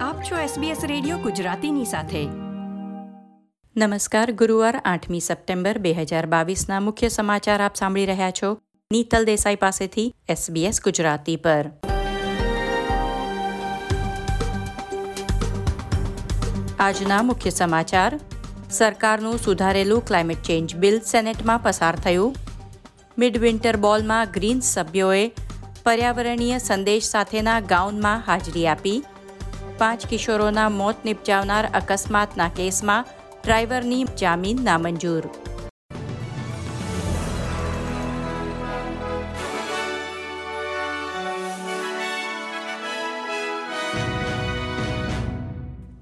આપ છો SBS radio ગુજરાતીની સાથે. નમસ્કાર, ગુરુવાર આઠમી સપ્ટેમ્બર બે હજાર બાવીસના મુખ્ય સમાચાર આપ સાંભળી રહ્યા છો. નીતલ દેસાઈ પાસેથી SBS ગુજરાતી પર. આજના મુખ્ય સમાચાર. સરકારનું સુધારેલું ક્લાઇમેટ ચેન્જ બિલ સેનેટમાં પસાર થયું. મિડવિન્ટર બોલમાં ગ્રીન્સ સભ્યોએ પર્યાવરણીય સંદેશ સાથેના ગાઉનમાં હાજરી આપી. પાંચ કિશોરોના મોત નિપજાવનાર અકસ્માતના કેસમાં ડ્રાઈવરની જામીન નામંજૂર.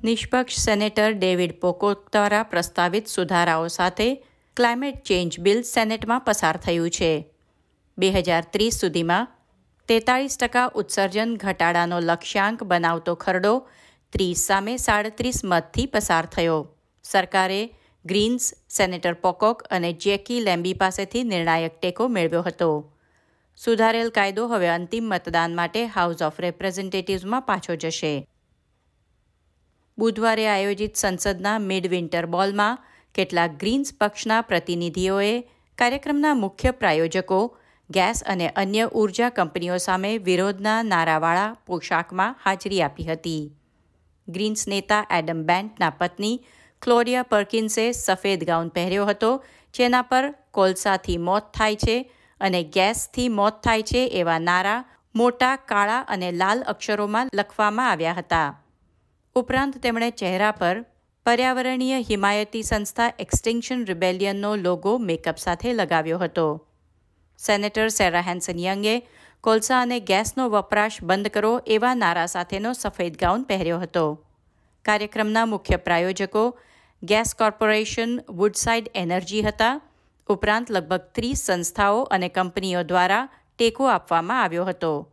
નિષ્પક્ષ સેનેટર ડેવિડ પોકોક દ્વારા પ્રસ્તાવિત સુધારાઓ સાથે ક્લાઇમેટ ચેન્જ બિલ સેનેટમાં પસાર થયું છે. બે હજાર ત્રીસ સુધીમાં તેતાળીસ ટકા ઉત્સર્જન ઘટાડાનો લક્ષ્યાંક બનાવતો ખરડો ત્રીસ સામે સાડત્રીસ મતથી પસાર થયો. સરકારે ગ્રીન્સ, સેનેટર પોકોક અને જેકી લેમ્બી પાસેથી નિર્ણાયક ટેકો મેળવ્યો હતો. સુધારેલ કાયદો હવે અંતિમ મતદાન માટે હાઉસ ઓફ રેપ્રેઝેન્ટેટિવ્સમાં પાછો જશે. બુધવારે આયોજિત સંસદના મિડ વિન્ટર બોલમાં કેટલાક ગ્રીન્સ પક્ષના પ્રતિનિધિઓએ કાર્યક્રમના મુખ્ય પ્રાયોજકો ગેસ અને અન્ય ઊર્જા કંપનીઓ સામે વિરોધના નારાવાળા પોશાકમાં હાજરી આપી હતી. ગ્રીન્સ નેતા એડમ બેન્ટના પત્ની ક્લોરિયા પર્કિન્સે સફેદ ગાઉન પહેર્યો હતો, જેના પર કોલસાથી મોત થાય છે અને ગેસથી મોત થાય છે એવા નારા મોટા, કાળા અને લાલ અક્ષરોમાં લખવામાં આવ્યા હતા. ઉપરાંત તેમણે ચહેરા પર પર્યાવરણીય હિમાયતી સંસ્થા એક્સટિંક્શન રિબેલિયનનો લોગો મેકઅપ સાથે લગાવ્યો હતો. સેનેટર સેરા હેન્સન યંગે, કોલસા અને ગેસનો વપરાશ બંધ કરો એવા નારા સાથેનો સફેદ ગાઉન પહેર્યો હતો. કાર્યક્રમના મુખ્ય પ્રાયોજકો ગેસ કોર્પોરેશન, વુડસાઇડ એનર્જી હતા. ઉપરાંત લગભગ ત્રીસ સંસ્થાઓ અને કંપનીઓ દ્વારા ટેકો આપવામાં આવ્યો હતો.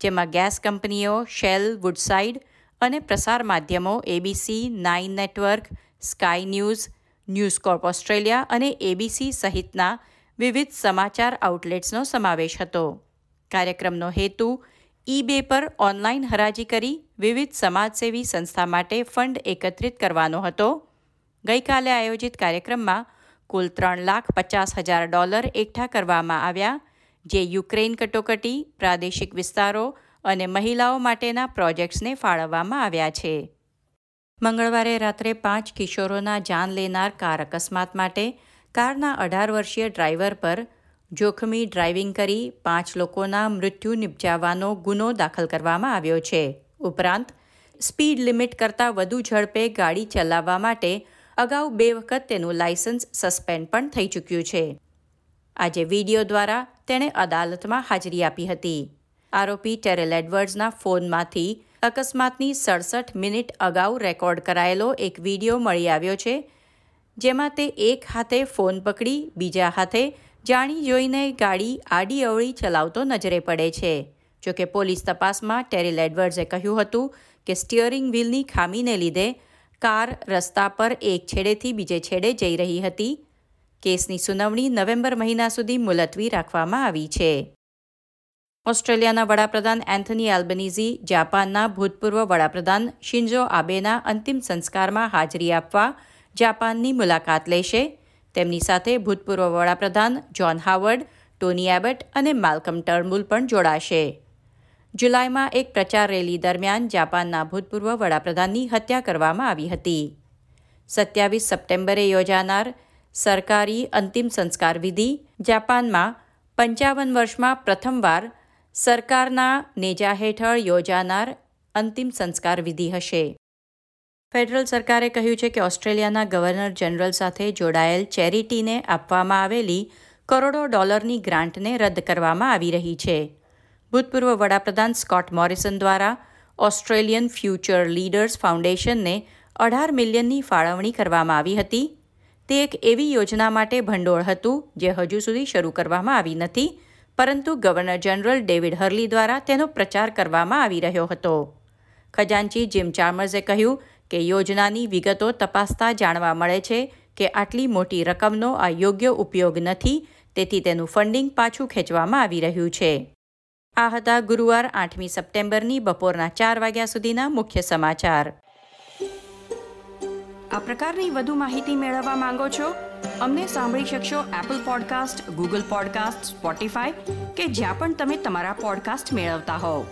જેમાં ગેસ કંપનીઓ, શેલ, વુડસાઇડ અને પ્રસાર માધ્યમો ABC Nine Network, Sky News News Corp Australia અને એબીસી સહિતના વિવિધ સમાચાર આઉટલેટ્સનો સમાવેશ હતો. કાર્યક્રમનો હેતુ ઈ-બે પર ઓનલાઈન હરાજી કરી વિવિધ સમાજસેવી સંસ્થા માટે ફંડ એકત્રિત કરવાનો હતો. ગઈકાલે આયોજિત કાર્યક્રમમાં કુલ ત્રણ લાખ પચાસ હજાર ડોલર એકઠા કરવામાં આવ્યા, જે યુક્રેન કટોકટી, પ્રાદેશિક વિસ્તારો અને મહિલાઓ માટેના પ્રોજેક્ટ્સને ફાળવવામાં આવ્યા છે. મંગળવારે રાત્રે પાંચ કિશોરોના જાન લેનાર કાર અકસ્માત માટે કારના અઢાર વર્ષીય ડ્રાઈવર પર જોખમી ડ્રાઇવિંગ કરી પાંચ લોકોના મૃત્યુ નિપજાવવાનો ગુનો દાખલ કરવામાં આવ્યો છે. ઉપરાંત, સ્પીડ લિમિટ કરતાં વધુ ઝડપે ગાડી ચલાવવા માટે અગાઉ બે વખત તેનું લાયસન્સ સસ્પેન્ડ પણ થઈ ચૂક્યું છે. આજે વીડિયો દ્વારા તેણે અદાલતમાં હાજરી આપી હતી. આરોપી ટેરેલ એડવર્ડ્સના ફોનમાંથી અકસ્માતની સડસઠ મિનિટ અગાઉ રેકોર્ડ કરાયેલો એક વીડિયો મળી આવ્યો છે જેમાં તે એક હાથે ફોન પકડી, બીજા હાથે જાણી જોઈને ગાડી આડી અવળી ચલાવતો નજરે પડે છે. જોકે પોલીસ તપાસમાં ટેરિલ એડવર્ડ્સે કહ્યું હતું કે સ્ટિયરિંગ વ્હીલની ખામીને લીધે કાર રસ્તા પર એક છેડેથી બીજે છેડે જઈ રહી હતી. કેસની સુનાવણી નવેમ્બર મહિના સુધી મુલતવી રાખવામાં આવી છે. ઓસ્ટ્રેલિયાના વડાપ્રધાન એન્થની એલ્બનીઝી જાપાનના ભૂતપૂર્વ વડાપ્રધાન શિન્જો આબેના અંતિમ સંસ્કારમાં હાજરી આપવા જાપાનની મુલાકાત લેશે. તેમની સાથે ભૂતપૂર્વ વડાપ્રધાન જ્હોન હાવર્ડ, ટોની એબટ અને માલ્કમ ટર્મુલ પણ જોડાશે. જુલાઈમાં એક પ્રચાર રેલી દરમિયાન જાપાનના ભૂતપૂર્વ વડાપ્રધાનની હત્યા કરવામાં આવી હતી. સત્યાવીસ સપ્ટેમ્બરે યોજાનાર સરકારી અંતિમ સંસ્કાર વિધિ જાપાનમાં પંચાવન વર્ષમાં પ્રથમવાર સરકારના નેજા હેઠળ યોજાનાર અંતિમ સંસ્કાર વિધિ હશે. ફેડરલ સરકારે કહ્યું છે કે ઓસ્ટ્રેલિયાના ગવર્નર જનરલ સાથે જોડાયેલ ચેરિટીને આપવામાં આવેલી કરોડો ડોલરની ગ્રાન્ટને રદ કરવામાં આવી રહી છે. ભૂતપૂર્વ વડાપ્રધાન સ્કોટ મોરિસન દ્વારા ઓસ્ટ્રેલિયન ફ્યુચર લીડર્સ ફાઉન્ડેશનને અઢાર મિલિયનની ફાળવણી કરવામાં આવી હતી. તે એક એવી યોજના માટે ભંડોળ હતું જે હજુ સુધી શરૂ કરવામાં આવી નથી, પરંતુ ગવર્નર જનરલ ડેવિડ હર્લી દ્વારા તેનો પ્રચાર કરવામાં આવી રહ્યો હતો. ખજાનચી જીમ ચાર્મર્સે કહ્યું કે યોજનાની વિગતો તપાસતા જાણવા મળે છે કે આટલી મોટી રકમનો આ યોગ્ય ઉપયોગ નથી, તેથી તેનું ફંડિંગ પાછું ખેંચવામાં આવી રહ્યું છે. આ હતા ગુરુવાર આઠમી સપ્ટેમ્બરની બપોરના ચાર વાગ્યા સુધીના મુખ્ય સમાચાર. આ પ્રકારની વધુ માહિતી મેળવવા માંગો છો? અમને સાંભળી શકશો Apple podcast Google podcast Spotify કે જ્યાં પણ તમે તમારા પોડકાસ્ટ મેળવતા હોવ.